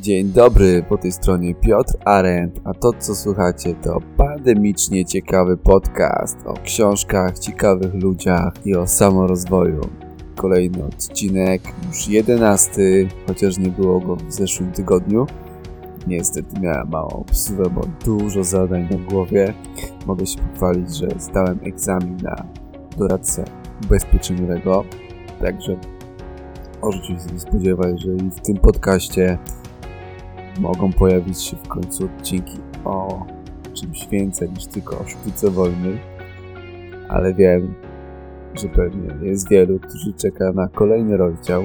Dzień dobry, po tej stronie Piotr Arendt, a to co słuchacie to pandemicznie ciekawy podcast o książkach, ciekawych ludziach i o samorozwoju. Kolejny odcinek, już jedenasty, chociaż nie było go w zeszłym tygodniu. Niestety miałem małą obsługę, bo dużo zadań na głowie. Mogę się pochwalić, że zdałem egzamin na doradcę ubezpieczeniowego, także możecie sobie spodziewać, że i w tym podcaście mogą pojawić się w końcu odcinki o czymś więcej niż tylko o sztuce wojny, ale wiem, że pewnie jest wielu, którzy czeka na kolejny rozdział.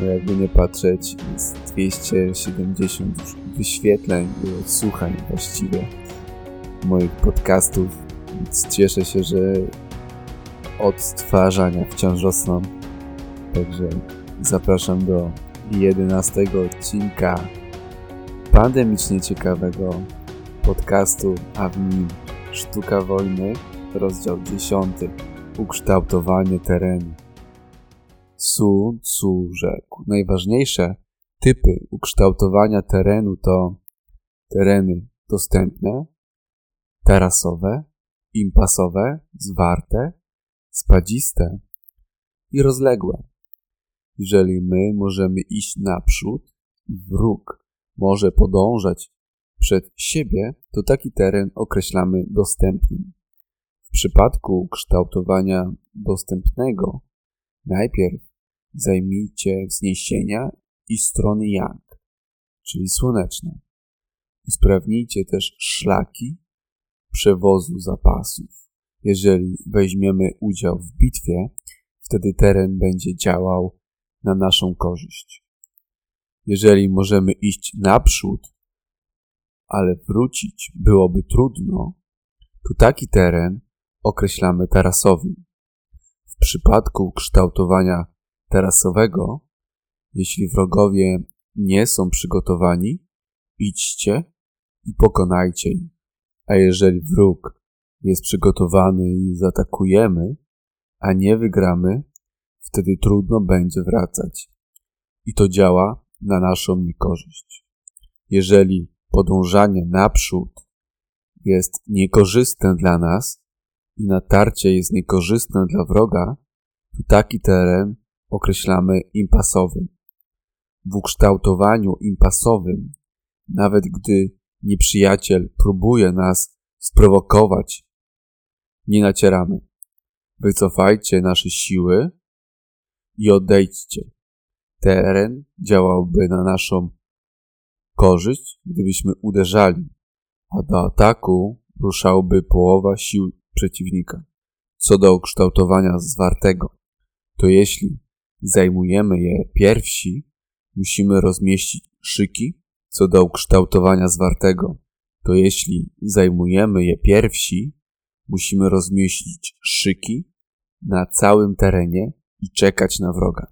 No jakby nie patrzeć, jest 270 już wyświetleń i odsłuchań właściwie moich podcastów, więc cieszę się, że odtwarzania wciąż rosną. Także zapraszam do 11 odcinka pandemicznie ciekawego podcastu, a w nim Sztuka Wojny, rozdział 10. Ukształtowanie terenu. Su Tzu rzekł, najważniejsze typy ukształtowania terenu to tereny dostępne, tarasowe, impasowe, zwarte, spadziste i rozległe. Jeżeli my możemy iść naprzód, wróg może podążać przed siebie, to taki teren określamy dostępnym. W przypadku kształtowania dostępnego najpierw zajmijcie wzniesienia i strony yang, czyli słoneczne. Usprawnijcie też szlaki przewozu zapasów. Jeżeli weźmiemy udział w bitwie, wtedy teren będzie działał na naszą korzyść. Jeżeli możemy iść naprzód, ale wrócić byłoby trudno, to taki teren określamy tarasowym. W przypadku kształtowania tarasowego, jeśli wrogowie nie są przygotowani, idźcie i pokonajcie ich. A jeżeli wróg jest przygotowany i zaatakujemy, a nie wygramy, wtedy trudno będzie wracać. I to działa na naszą niekorzyść. Jeżeli podążanie naprzód jest niekorzystne dla nas i natarcie jest niekorzystne dla wroga, to taki teren określamy impasowym. W ukształtowaniu impasowym, nawet gdy nieprzyjaciel próbuje nas sprowokować, nie nacieramy. Wycofajcie nasze siły i odejdźcie teren działałby na naszą korzyść, gdybyśmy uderzali, a do ataku ruszałby połowa sił przeciwnika. Co do ukształtowania zwartego, to jeśli zajmujemy je pierwsi, musimy rozmieścić szyki. Co do ukształtowania zwartego, to jeśli zajmujemy je pierwsi, musimy rozmieścić szyki na całym terenie i czekać na wroga.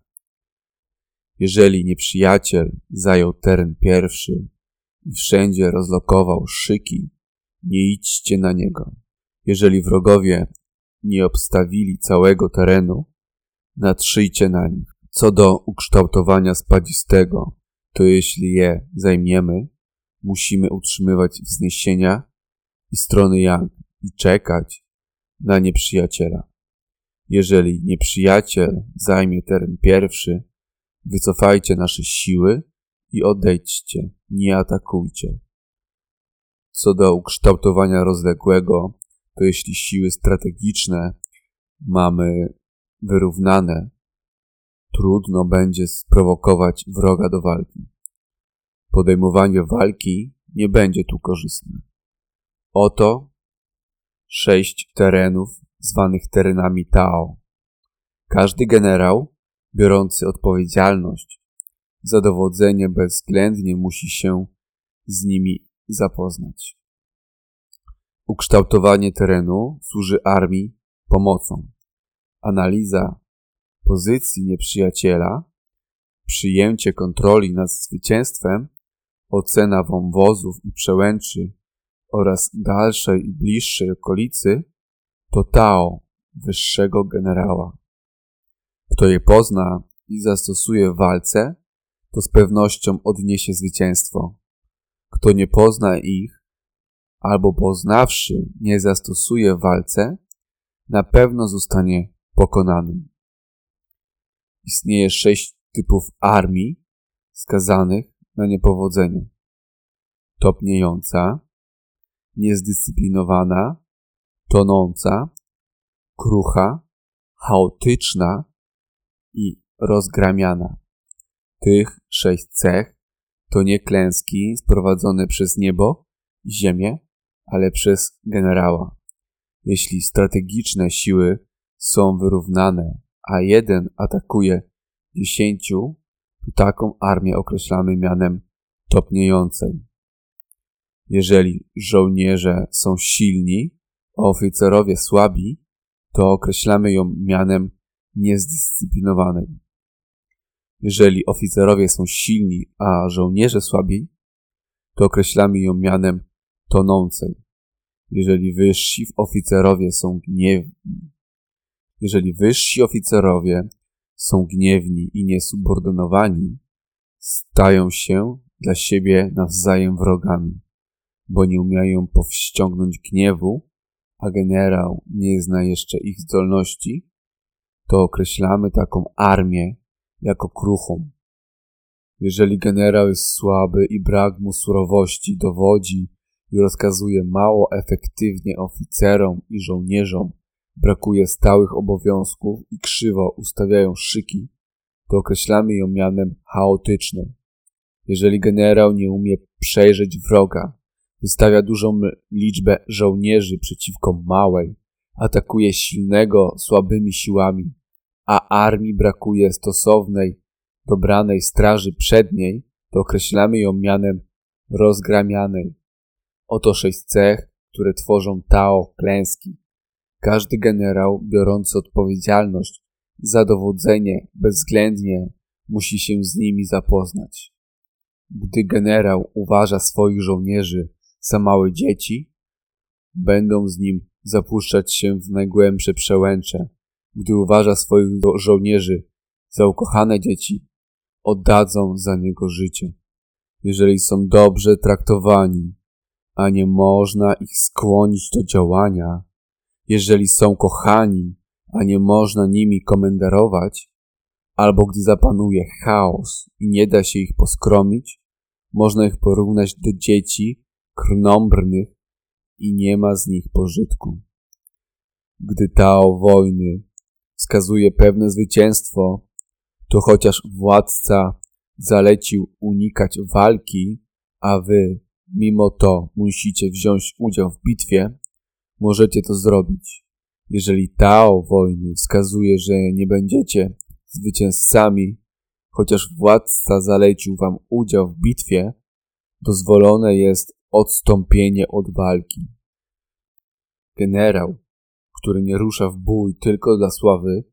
Jeżeli nieprzyjaciel zajął teren pierwszy i wszędzie rozlokował szyki, nie idźcie na niego. Jeżeli wrogowie nie obstawili całego terenu, natrzyjcie na nich. Co do ukształtowania spadzistego, to jeśli je zajmiemy, musimy utrzymywać wzniesienia i strony yang i czekać na nieprzyjaciela. Jeżeli nieprzyjaciel zajmie teren pierwszy, Wycofajcie nasze siły i odejdźcie, nie atakujcie. Co do ukształtowania rozległego, to jeśli siły strategiczne mamy wyrównane, trudno będzie sprowokować wroga do walki. Podejmowanie walki nie będzie tu korzystne. Oto sześć terenów zwanych terenami Tao. Każdy generał biorący odpowiedzialność za dowodzenie bezwzględnie musi się z nimi zapoznać. Ukształtowanie terenu służy armii pomocą. Analiza pozycji nieprzyjaciela, przyjęcie kontroli nad zwycięstwem, ocena wąwozów i przełęczy oraz dalszej i bliższej okolicy to Tao wyższego generała. Kto je pozna i zastosuje w walce, to z pewnością odniesie zwycięstwo. Kto nie pozna ich, albo poznawszy nie zastosuje w walce, na pewno zostanie pokonanym. Istnieje sześć typów armii skazanych na niepowodzenie. Topniejąca, niezdyscyplinowana, tonąca, krucha, chaotyczna i rozgramiana. Tych sześć cech to nie klęski sprowadzone przez niebo ziemię, ale przez generała. Jeśli strategiczne siły są wyrównane, a jeden atakuje dziesięciu, to taką armię określamy mianem topniejącej. Jeżeli żołnierze są silni, a oficerowie słabi, to określamy ją mianem niezdyscyplinowanej. Jeżeli oficerowie są silni, a żołnierze słabi, to określamy ją mianem tonącej. Jeżeli wyżsi oficerowie są gniewni, jeżeli wyżsi oficerowie są gniewni i niesubordynowani, stają się dla siebie nawzajem wrogami, bo nie umieją powściągnąć gniewu, a generał nie zna jeszcze ich zdolności, to określamy taką armię jako kruchą. Jeżeli generał jest słaby i brak mu surowości dowodzi i rozkazuje mało efektywnie oficerom i żołnierzom, brakuje stałych obowiązków i krzywo ustawiają szyki, to określamy ją mianem chaotycznym. Jeżeli generał nie umie przejrzeć wroga, wystawia dużą liczbę żołnierzy przeciwko małej, atakuje silnego słabymi siłami, a armii brakuje stosownej, dobranej straży przedniej, to określamy ją mianem rozgramianej. Oto sześć cech, które tworzą Tao klęski. Każdy generał, biorący odpowiedzialność za dowodzenie bezwzględnie musi się z nimi zapoznać. Gdy generał uważa swoich żołnierzy za małe dzieci, będą z nim zapuszczać się w najgłębsze przełęcze. Gdy uważa swoich żołnierzy za ukochane dzieci, oddadzą za niego życie. Jeżeli są dobrze traktowani, a nie można ich skłonić do działania, jeżeli są kochani, a nie można nimi komenderować, albo gdy zapanuje chaos i nie da się ich poskromić, można ich porównać do dzieci krnąbrnych i nie ma z nich pożytku. Gdy Tao wojny wskazuje pewne zwycięstwo, to chociaż władca zalecił unikać walki, a wy mimo to musicie wziąć udział w bitwie, możecie to zrobić. Jeżeli Tao wojny wskazuje, że nie będziecie zwycięzcami, chociaż władca zalecił wam udział w bitwie, dozwolone jest odstąpienie od walki. Generał, który nie rusza w bój tylko dla sławy,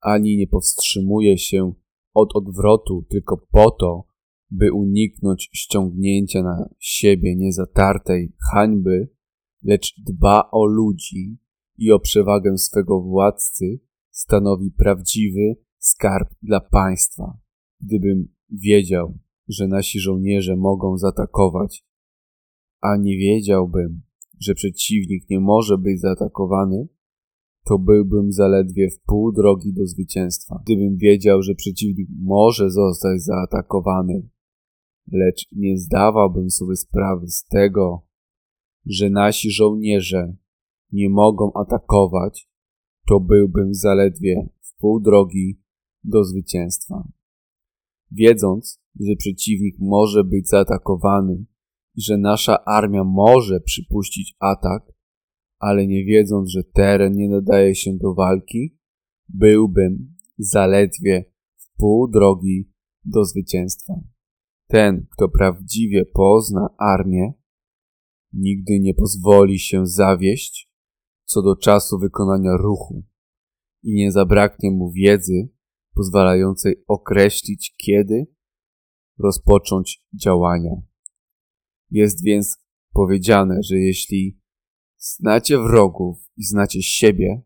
ani nie powstrzymuje się od odwrotu tylko po to, by uniknąć ściągnięcia na siebie niezatartej hańby, lecz dba o ludzi i o przewagę swego władcy, stanowi prawdziwy skarb dla państwa. Gdybym wiedział, że nasi żołnierze mogą zaatakować, a nie wiedziałbym, że przeciwnik nie może być zaatakowany, to byłbym zaledwie w pół drogi do zwycięstwa. Gdybym wiedział, że przeciwnik może zostać zaatakowany, lecz nie zdawałbym sobie sprawy z tego, że nasi żołnierze nie mogą atakować, to byłbym zaledwie w pół drogi do zwycięstwa. Wiedząc, że przeciwnik może być zaatakowany i że nasza armia może przypuścić atak, ale nie wiedząc, że teren nie nadaje się do walki, byłbym zaledwie w pół drogi do zwycięstwa. Ten, kto prawdziwie pozna armię, nigdy nie pozwoli się zawieść co do czasu wykonania ruchu i nie zabraknie mu wiedzy pozwalającej określić, kiedy rozpocząć działania. Jest więc powiedziane, że jeśli znacie wrogów i znacie siebie,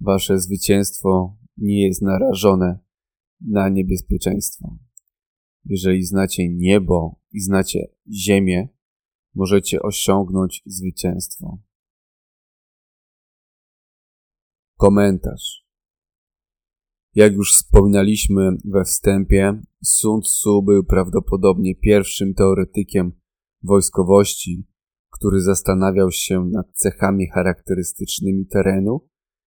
wasze zwycięstwo nie jest narażone na niebezpieczeństwo. Jeżeli znacie niebo i znacie ziemię, możecie osiągnąć zwycięstwo. Komentarz. Jak już wspominaliśmy we wstępie, Sun Tzu był prawdopodobnie pierwszym teoretykiem wojskowości, który zastanawiał się nad cechami charakterystycznymi terenu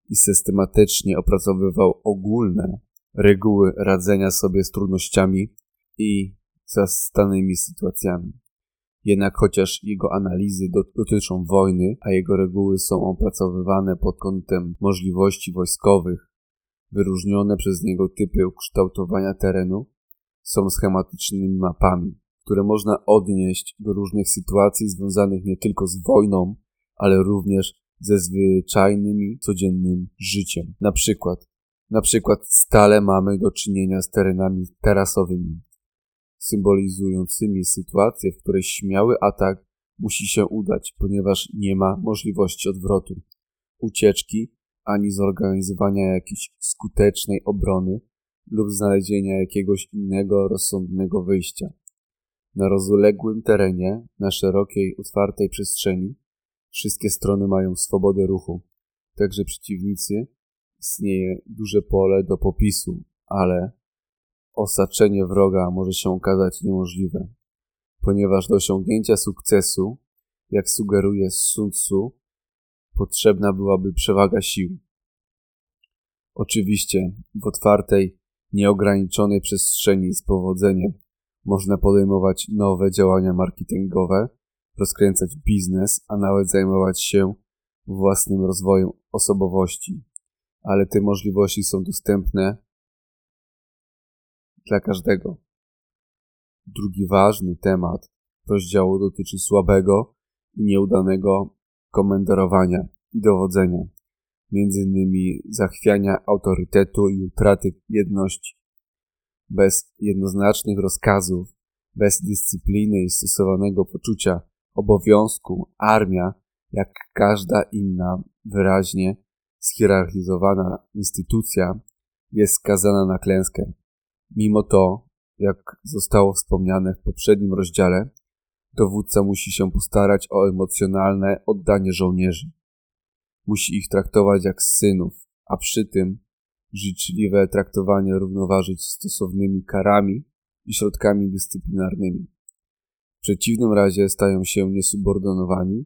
i systematycznie opracowywał ogólne reguły radzenia sobie z trudnościami i zastanymi sytuacjami. Jednak chociaż jego analizy dotyczą wojny, a jego reguły są opracowywane pod kątem możliwości wojskowych, wyróżnione przez niego typy ukształtowania terenu są schematycznymi mapami, które można odnieść do różnych sytuacji związanych nie tylko z wojną, ale również ze zwyczajnymi, codziennym życiem. Na przykład, na przykład stale mamy do czynienia z terenami terasowymi, symbolizującymi sytuację, w której śmiały atak musi się udać, ponieważ nie ma możliwości odwrotu, ucieczki ani zorganizowania jakiejś skutecznej obrony lub znalezienia jakiegoś innego rozsądnego wyjścia. Na rozległym terenie, na szerokiej, otwartej przestrzeni, wszystkie strony mają swobodę ruchu, także przeciwnicy istnieje duże pole do popisu, ale osaczenie wroga może się okazać niemożliwe, ponieważ do osiągnięcia sukcesu, jak sugeruje Sun Tzu, potrzebna byłaby przewaga sił. Oczywiście w otwartej, nieograniczonej przestrzeni z powodzeniem można podejmować nowe działania marketingowe, rozkręcać biznes, a nawet zajmować się własnym rozwojem osobowości. Ale te możliwości są dostępne dla każdego. Drugi ważny temat rozdziału dotyczy słabego i nieudanego komenderowania i dowodzenia, między innymi zachwiania autorytetu i utraty jedności. Bez jednoznacznych rozkazów, bez dyscypliny i stosowanego poczucia obowiązku, armia, jak każda inna wyraźnie schierarchizowana instytucja, jest skazana na klęskę. Mimo to, jak zostało wspomniane w poprzednim rozdziale, dowódca musi się postarać o emocjonalne oddanie żołnierzy. Musi ich traktować jak synów, a przy tym życzliwe traktowanie równoważyć stosownymi karami i środkami dyscyplinarnymi. W przeciwnym razie stają się niesubordynowani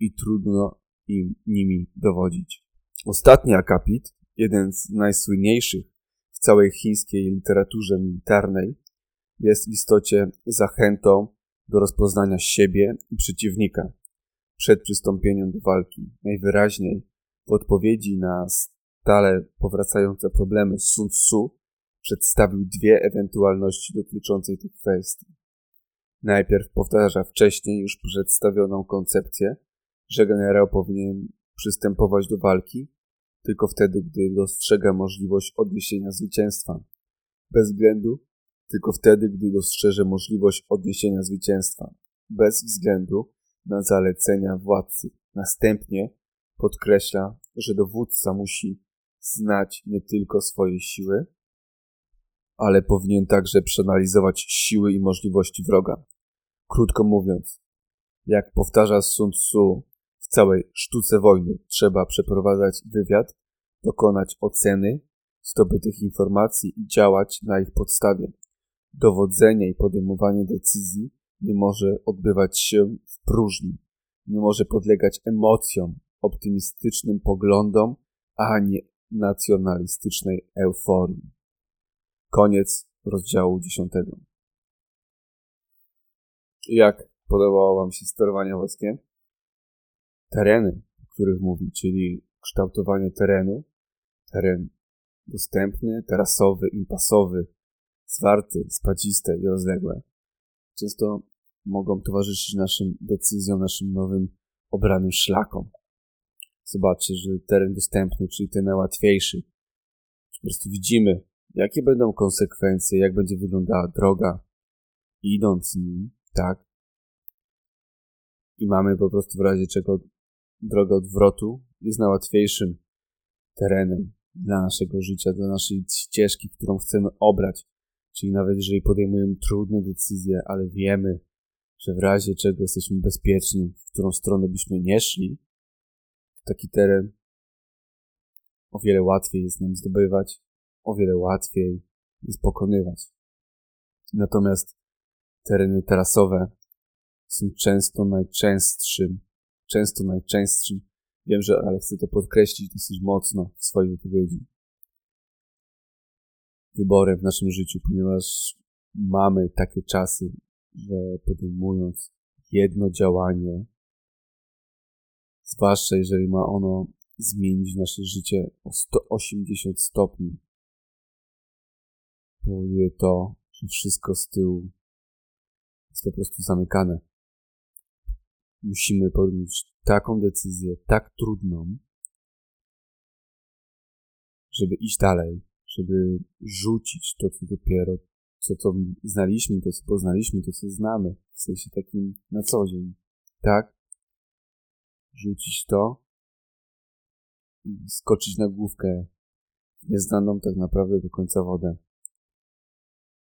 i trudno im nimi dowodzić. Ostatni akapit, jeden z najsłynniejszych w całej chińskiej literaturze militarnej, jest w istocie zachętą do rozpoznania siebie i przeciwnika przed przystąpieniem do walki. Najwyraźniej w odpowiedzi na stale powracające problemy Sun Tzu przedstawił dwie ewentualności dotyczące tych kwestii. Najpierw powtarza wcześniej już przedstawioną koncepcję, że generał powinien przystępować do walki tylko wtedy, gdy dostrzega możliwość odniesienia zwycięstwa. Bez względu, tylko wtedy, gdy dostrzeże możliwość odniesienia zwycięstwa. Bez względu na zalecenia władcy. Następnie podkreśla, że dowódca musi znać nie tylko swoje siły, ale powinien także przeanalizować siły i możliwości wroga. Krótko mówiąc, jak powtarza Sun Tzu, w całej sztuce wojny trzeba przeprowadzać wywiad, dokonać oceny zdobytych informacji i działać na ich podstawie. Dowodzenie i podejmowanie decyzji nie może odbywać się w próżni, nie może podlegać emocjom, optymistycznym poglądom, ani nacjonalistycznej euforii. Koniec rozdziału dziesiątego. Jak podobało Wam się sterowanie wojskiem? Tereny, o których mówi, czyli kształtowanie terenu, teren dostępny, terasowy, impasowy, zwarty, spadziste i rozległe. Często mogą towarzyszyć naszym decyzjom, naszym nowym obranym szlakom. Zobaczcie, że teren dostępny, czyli ten najłatwiejszy. Po prostu widzimy, jakie będą konsekwencje, jak będzie wyglądała droga, idąc nim, tak? I mamy po prostu w razie czego drogę odwrotu jest najłatwiejszym terenem dla naszego życia, dla naszej ścieżki, którą chcemy obrać. Czyli nawet jeżeli podejmujemy trudne decyzje, ale wiemy, że w razie czego jesteśmy bezpieczni, w którą stronę byśmy nie szli, taki teren. O wiele łatwiej jest nam zdobywać, o wiele łatwiej jest pokonywać. Natomiast tereny tarasowe są często najczęstszym, często najczęstszym, wiem, że ale chcę to podkreślić dosyć mocno w swojej wypowiedzi, wyborem w naszym życiu, ponieważ mamy takie czasy, że podejmując jedno działanie, zwłaszcza jeżeli ma ono zmienić nasze życie o 180 stopni, powoduje to, że wszystko z tyłu jest po prostu zamykane. Musimy podjąć taką decyzję, tak trudną, żeby iść dalej, żeby rzucić to, co dopiero, co, co znaliśmy, to, co poznaliśmy, to, co znamy, w sensie takim na co dzień, tak? Rzucić to i skoczyć na główkę nieznaną tak naprawdę do końca wodę.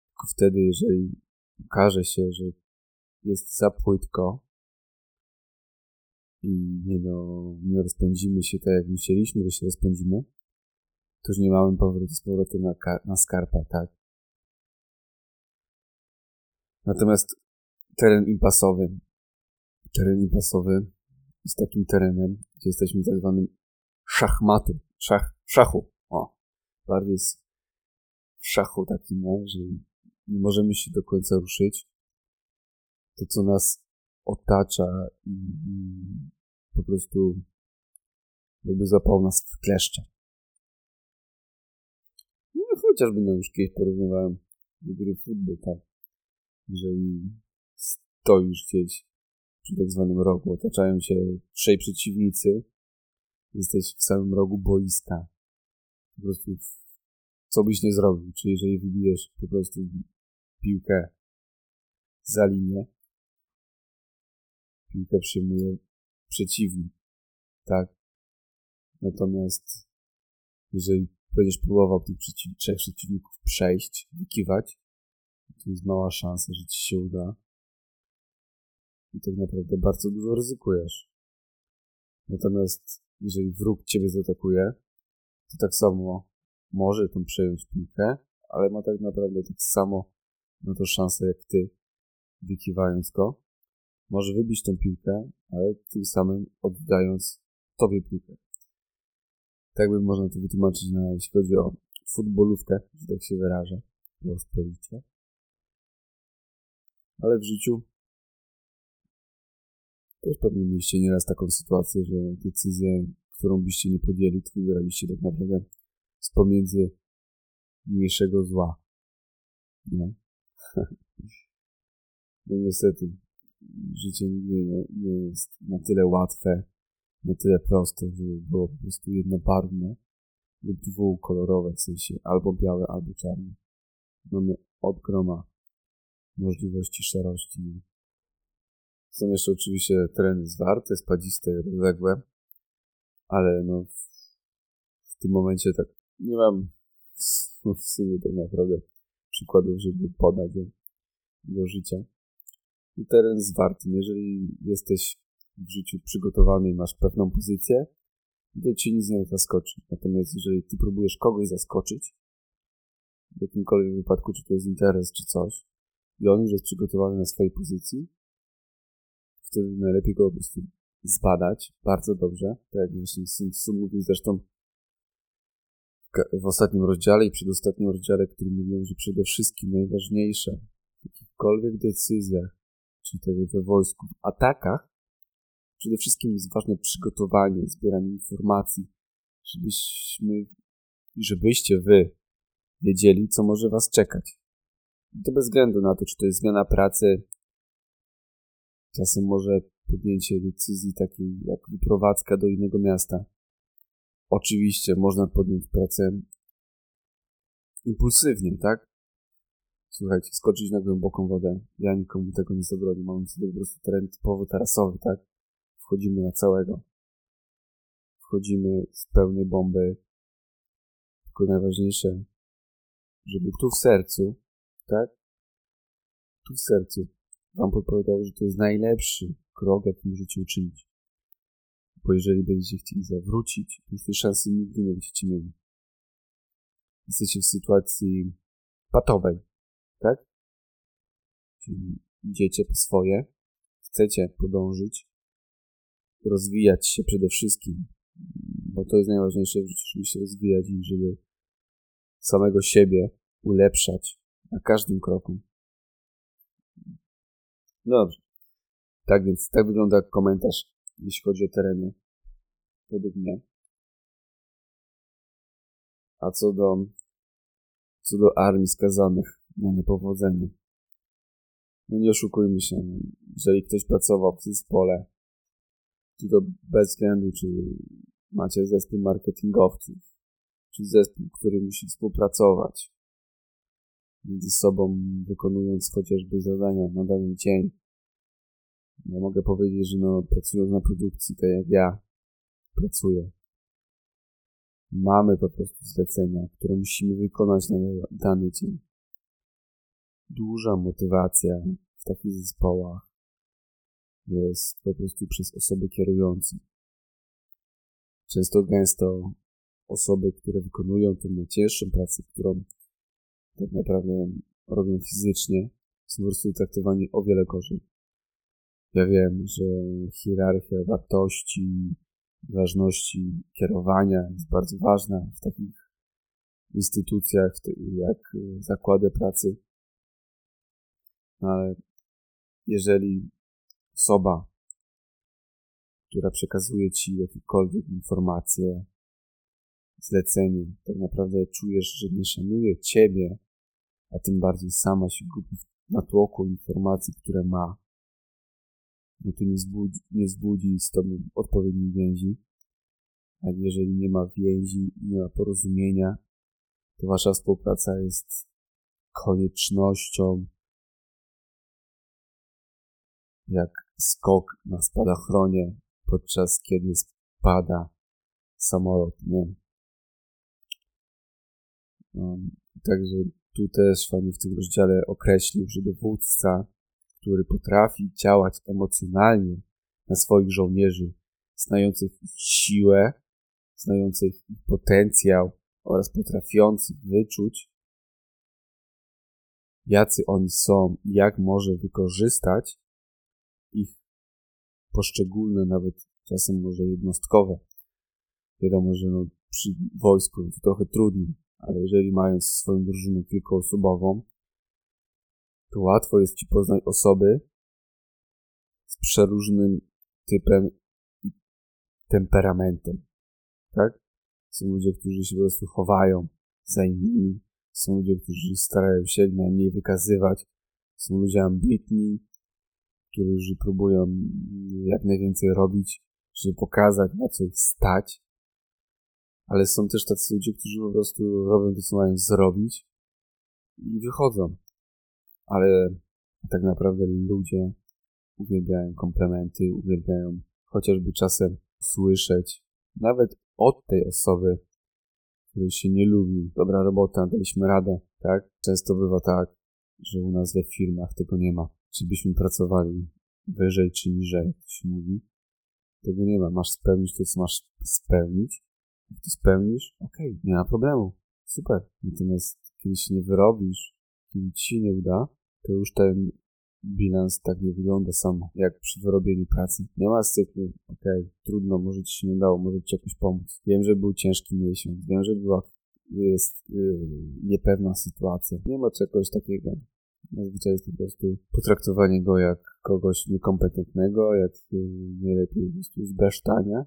Tylko wtedy, jeżeli okaże się, że jest za płytko i nie, no, nie rozpędzimy się tak, jak myśleliśmy, że się rozpędzimy, to już nie mamy powrotu z powrotem na, na skarpę, tak? Natomiast teren impasowy. Teren impasowy jest takim terenem, gdzie jesteśmy tak zwanym szachmatu, szach, szachu. O, bardziej w szachu takim, że nie możemy się do końca ruszyć. To, co nas otacza i, i po prostu jakby zapał nas w kleszcze. No, chociażby no już kiedyś porównywałem do gry futbol, tak. Jeżeli stoisz gdzieś przy tak zwanym rogu, otaczają się trzej przeciwnicy, jesteś w samym rogu boiska. Po prostu co byś nie zrobił, czy jeżeli wybijesz po prostu piłkę za linię, piłkę przyjmuje przeciwnik, tak? Natomiast jeżeli będziesz próbował tych przeciw trzech przeciwników przejść, wykiwać, to jest mała szansa, że ci się uda. I tak naprawdę bardzo dużo ryzykujesz. Natomiast jeżeli wróg ciebie zaatakuje, to tak samo może tą przejąć piłkę, ale ma tak naprawdę tak samo na to szansę jak ty, wykiwając go. Może wybić tą piłkę, ale tym samym oddając tobie piłkę. Tak by można to wytłumaczyć, na, jeśli chodzi o futbolówkę, że tak się wyrażę, pospolicie. Ale w życiu też pewnie mieliście nieraz taką sytuację, że decyzję, którą byście nie podjęli, to wybieraliście tak naprawdę z pomiędzy mniejszego zła. Nie? no niestety, życie nie, nie jest na tyle łatwe, na tyle proste, żeby było po prostu jednobarwne lub dwukolorowe, w sensie albo białe, albo czarne. Mamy od groma możliwości szarości. Są jeszcze oczywiście tereny zwarte, spadziste, rozległe, ale no w tym momencie tak nie mam w sumie tak naprawdę przykładów, żeby podać do życia. I teren zwarty. Jeżeli jesteś w życiu przygotowany i masz pewną pozycję, to ci nic nie zaskoczy. Natomiast jeżeli ty próbujesz kogoś zaskoczyć, w jakimkolwiek wypadku, czy to jest interes, czy coś, i on już jest przygotowany na swojej pozycji, wtedy najlepiej go po prostu zbadać bardzo dobrze, tak jak właśnie Sun Tzu mówił zresztą w ostatnim rozdziale i przedostatnim rozdziale, który mówił, że przede wszystkim najważniejsze w jakichkolwiek decyzjach, czyli tak we wojsku, w atakach, przede wszystkim jest ważne przygotowanie, zbieranie informacji, żebyśmy, żebyście wy wiedzieli, co może was czekać. I to bez względu na to, czy to jest zmiana pracy, czasem może podjęcie decyzji takiej jak wyprowadzka do innego miasta. Oczywiście można podjąć pracę impulsywnie, tak? Słuchajcie, skoczyć na głęboką wodę. Ja nikomu tego nie zabronię. Mamy sobie po prostu teren typowo tarasowy, tak? Wchodzimy na całego. Wchodzimy z pełnej bomby. Tylko najważniejsze, żeby tu w sercu tak? Tu w sercu wam podpowiadało, że to jest najlepszy krok, jaki możecie uczynić. Bo jeżeli będziecie chcieli zawrócić, to tej szansy nigdy nie będziecie mieli. Jesteście w sytuacji patowej, tak? Czyli idziecie po swoje, chcecie podążyć, rozwijać się przede wszystkim, bo to jest najważniejsze w życiu, żeby się rozwijać i żeby samego siebie ulepszać na każdym kroku. Dobrze. Tak więc, tak wygląda komentarz, jeśli chodzi o tereny, według mnie. A co do, co do armii skazanych na niepowodzenie. No nie oszukujmy się, jeżeli ktoś pracował w zespole, czy to bez względu, czy macie zespół marketingowców, czy zespół, który musi współpracować między sobą, wykonując chociażby zadania na dany dzień. Ja mogę powiedzieć, że no, pracując na produkcji, tak jak ja pracuję, mamy po prostu zlecenia, które musimy wykonać na dany dzień. Duża motywacja w takich zespołach jest po prostu przez osoby kierujące. Często gęsto osoby, które wykonują tę najcięższą pracę, którą tak naprawdę robią fizycznie, są po prostu traktowani o wiele gorzej. Ja wiem, że hierarchia wartości, ważności kierowania jest bardzo ważna w takich instytucjach jak zakłady pracy. No ale jeżeli osoba, która przekazuje ci jakiekolwiek informacje, zlecenie, tak naprawdę czujesz, że nie szanuje ciebie, a tym bardziej sama się gubi w natłoku informacji, które ma, no to nie zbudzi, nie zbudzi z tobą odpowiedniej więzi. A jeżeli nie ma więzi, nie ma porozumienia, to wasza współpraca jest koniecznością, jak skok na spadochronie, podczas kiedy spada samolot, nie? Um, także tu też Fani w tym rozdziale określił, że dowódca, który potrafi działać emocjonalnie na swoich żołnierzy, znających ich siłę, znających ich potencjał oraz potrafiących wyczuć, jacy oni są i jak może wykorzystać ich poszczególne, nawet czasem może jednostkowe. Wiadomo, że no, przy wojsku to trochę trudniej, ale jeżeli mając swoją drużynę kilkuosobową, to łatwo jest ci poznać osoby z przeróżnym typem temperamentem. Tak? Są ludzie, którzy się po prostu chowają za innymi, są ludzie, którzy starają się najmniej wykazywać, są ludzie ambitni, którzy próbują jak najwięcej robić, żeby pokazać, na co ich stać, ale są też tacy ludzie, którzy po prostu robią to, co mają zrobić i wychodzą. Ale tak naprawdę ludzie uwielbiają komplementy, uwielbiają chociażby czasem słyszeć, nawet od tej osoby, której się nie lubi. Dobra robota, daliśmy radę, tak? Często bywa tak, że u nas we firmach tego nie ma. Czy byśmy pracowali wyżej czy niżej, jak to się mówi. Tego nie ma. Masz spełnić to, co masz spełnić. Jak to spełnisz, okej, okay, nie ma problemu. Super. Natomiast kiedy się nie wyrobisz, kiedy ci się nie uda, to już ten bilans tak nie wygląda sam jak przy wyrobieniu pracy. Nie ma cyklu, okej, okay, trudno, może ci się nie udało, może ci jakoś pomóc. Wiem, że był ciężki miesiąc, wiem, że była jest yy, niepewna sytuacja. Nie ma czegoś takiego. Zazwyczaj jest po prostu potraktowanie go jak kogoś niekompetentnego, jak yy, najlepiej po prostu zbesztania.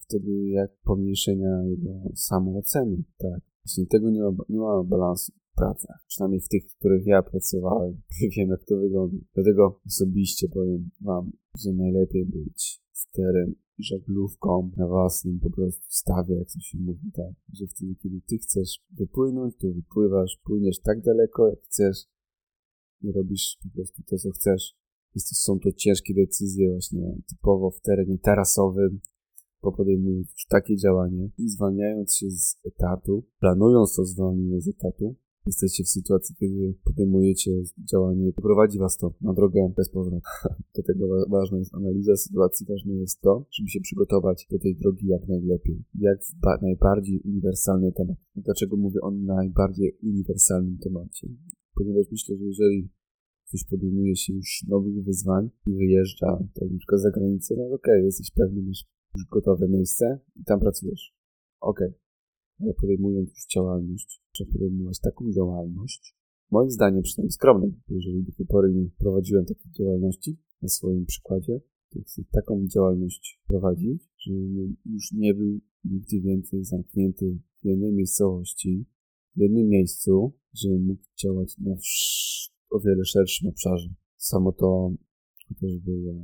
Wtedy jak pomniejszenia jego samooceny, tak. Właśnie tego nie ma, nie ma balansu w pracach. Przynajmniej w tych, w których ja pracowałem. Wiem, jak to wygląda. Dlatego osobiście powiem wam, że najlepiej być sterem i żaglówką na własnym po prostu stawie, jak to się mówi, tak. Że wtedy, kiedy ty chcesz wypłynąć, to wypływasz, płyniesz tak daleko, jak chcesz i robisz po prostu to, co chcesz. Jest to, są to ciężkie decyzje właśnie typowo w terenie tarasowym, bo już takie działanie i zwalniając się z etatu, planując to zwolnienie z etatu, jesteście w sytuacji, kiedy podejmujecie działanie, prowadzi was to na drogę bez powrotu. Dlatego ważna jest analiza sytuacji, ważne jest to, żeby się przygotować do tej drogi jak najlepiej. Jak najbardziej uniwersalny temat. Dlaczego mówię o najbardziej uniwersalnym temacie? Ponieważ myślę, że jeżeli ktoś podejmuje się już nowych wyzwań i wyjeżdża, tak za granicę, no okej, okay, jesteś pewny, masz gotowe miejsce i tam pracujesz. Okej. Okay. Ale podejmując już działalność, trzeba podejmować taką działalność, moim zdaniem przynajmniej skromną, jeżeli do tej pory nie prowadziłem takiej działalności na swoim przykładzie, to chcę taką działalność prowadzić, żeby już nie był nigdy więcej zamknięty w jednej miejscowości, w jednym miejscu, żeby mógł działać na o wiele szerszym obszarze. Samo to chociażby jak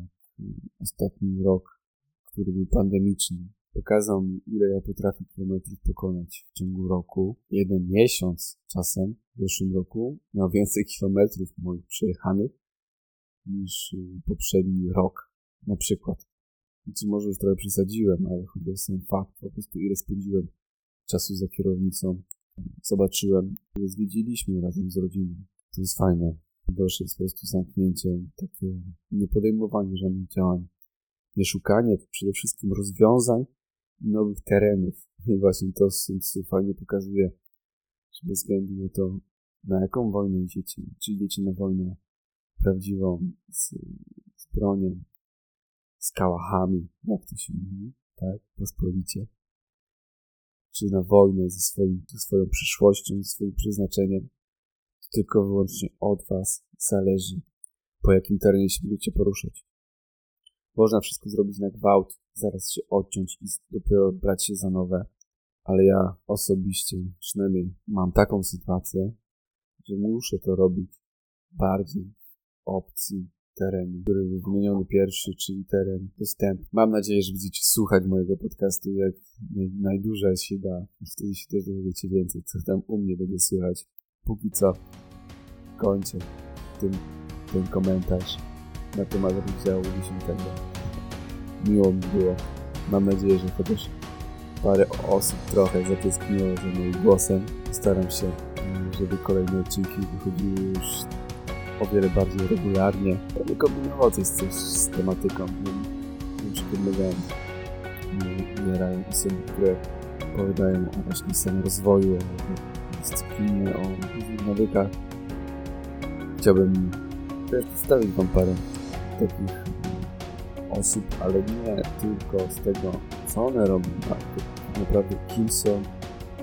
ostatni rok, który był pandemiczny, pokazał mi, ile ja potrafię kilometrów pokonać w ciągu roku. Jeden miesiąc czasem w zeszłym roku miał więcej kilometrów moich przejechanych niż poprzedni rok, na przykład. Czy może już trochę przesadziłem, ale chodzi o sam fakt, po prostu ile spędziłem czasu za kierownicą. Zobaczyłem, ile zwiedziliśmy razem z rodziną. To jest fajne. Gorsze jest po prostu zamknięcie, takie niepodejmowanie żadnych działań, szukanie przede wszystkim rozwiązań i nowych terenów. I właśnie to Sun fajnie pokazuje, że bez względu na to, na jaką wojnę idziecie, czy idziecie na wojnę prawdziwą z, z bronią, z kałachami, jak to się mówi, tak, pospolicie, czy na wojnę ze, swoim, ze swoją przyszłością, ze swoim przeznaczeniem, tylko wyłącznie od Was zależy, po jakim terenie się będziecie poruszać. Można wszystko zrobić na gwałt, zaraz się odciąć i dopiero brać się za nowe, ale ja osobiście przynajmniej mam taką sytuację, że muszę to robić bardziej opcji terenu, który był wymieniony pierwszy, czyli teren dostępny. Mam nadzieję, że będziecie słuchać mojego podcastu jak najdłużej się da i wtedy się też dowiecie więcej, co tam u mnie będzie słychać. Póki co kończę tym, ten komentarz na temat rozdziału 10. Miło mi było. Mam nadzieję, że chociaż parę osób trochę zatęskniło za moim głosem. Staram się, żeby kolejne odcinki wychodziły już o wiele bardziej regularnie. Nie kombinował coś, coś z tematyką. Nie przypominałem. Nie umierają osoby, które opowiadają o właśnie samorozwoju, o dyscyplinie, o nawykach chciałbym też przedstawić Wam parę takich osób, ale nie tylko z tego, co one robią, tak naprawdę kim są,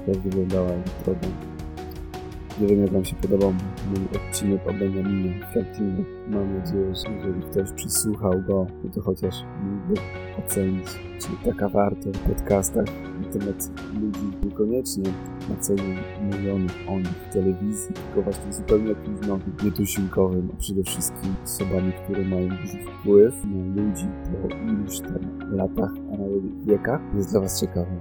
jak wyglądała ich droga. Nie wiem, jak Wam się podobał mój odcinek o Benjaminie Franklinie. Mam nadzieję, że jeżeli ktoś przysłuchał go, to, to chociaż mógłby ocenić, czy taka warto w podcastach na temat ludzi niekoniecznie na celu mówionych o nich w telewizji, tylko właśnie zupełnie jakimś nowym, nietusinkowym, a przede wszystkim osobami, które mają duży wpływ na ludzi po iluś tam latach, a nawet wiekach, jest dla Was ciekawe.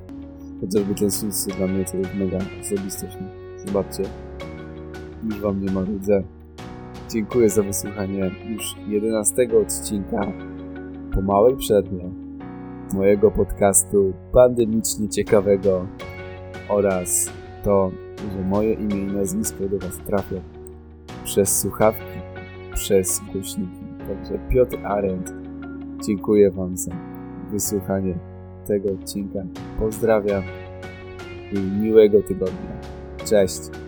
Chociażby ten sens dla mnie to jest mega osobistość. Zobaczcie, już Wam nie marudzę. Dziękuję za wysłuchanie już 11 odcinka po małej przerwie mojego podcastu pandemicznie ciekawego oraz to, że moje imię i nazwisko do Was trafia przez słuchawki, przez głośniki. Także Piotr Arendt, dziękuję Wam za wysłuchanie tego odcinka. Pozdrawiam i miłego tygodnia. Cześć!